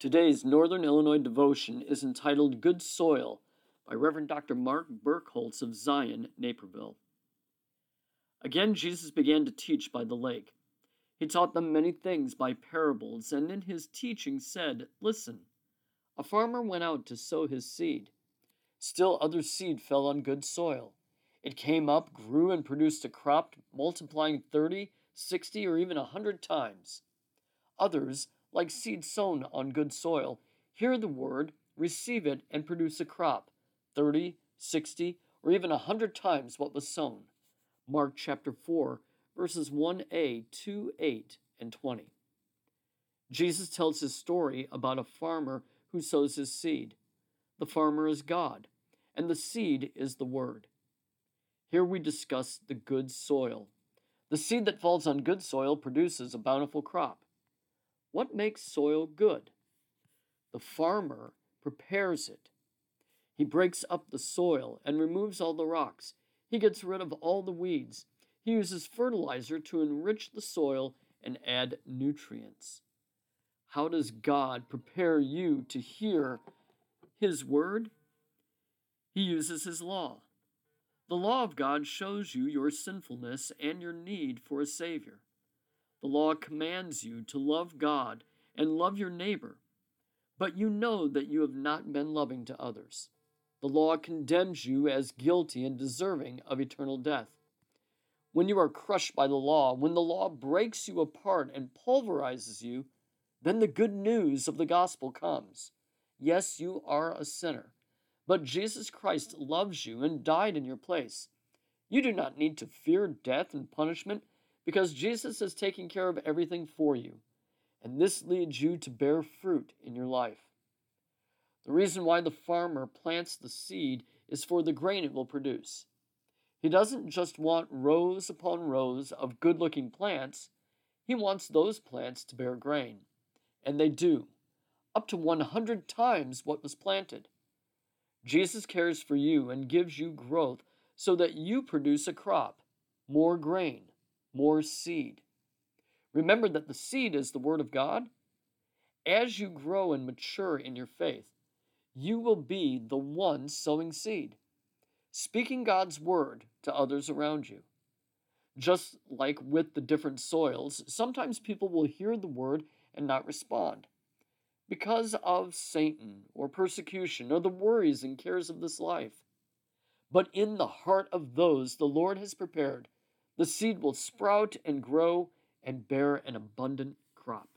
Today's Northern Illinois devotion is entitled Good Soil by Reverend Dr. Mark Burkholtz of Zion, Naperville. Again, Jesus began to teach by the lake. He taught them many things by parables, and in his teaching said, Listen, a farmer went out to sow his seed. Still other seed fell on good soil. It came up, grew, and produced a crop, multiplying thirty, sixty, or even a hundred times. Others, like seed sown on good soil, hear the word, receive it, and produce a crop, 30, 60, or even a hundred times what was sown. Mark chapter 4, verses 1a, 2, 8, and 20. Jesus tells his story about a farmer who sows his seed. The farmer is God, and the seed is the Word. Here we discuss the good soil. The seed that falls on good soil produces a bountiful crop. What makes soil good? The farmer prepares it. He breaks up the soil and removes all the rocks. He gets rid of all the weeds. He uses fertilizer to enrich the soil and add nutrients. How does God prepare you to hear His word? He uses His law. The law of God shows you your sinfulness and your need for a Savior. The law commands you to love God and love your neighbor, but you know that you have not been loving to others. The law condemns you as guilty and deserving of eternal death. When you are crushed by the law, when the law breaks you apart and pulverizes you, then the good news of the gospel comes. Yes, you are a sinner, but Jesus Christ loves you and died in your place. You do not need to fear death and punishment because Jesus is taking care of everything for you, and this leads you to bear fruit in your life. The reason why the farmer plants the seed is for the grain it will produce. He doesn't just want rows upon rows of good looking plants, he wants those plants to bear grain. And they do, up to 100 times what was planted. Jesus cares for you and gives you growth so that you produce a crop, more grain, more seed. Remember that the seed is the Word of God. As you grow and mature in your faith, you will be the one sowing seed, speaking God's Word to others around you. Just like with the different soils, sometimes people will hear the Word and not respond because of Satan or persecution or the worries and cares of this life. But in the heart of those the Lord has prepared the seed will sprout and grow and bear an abundant crop.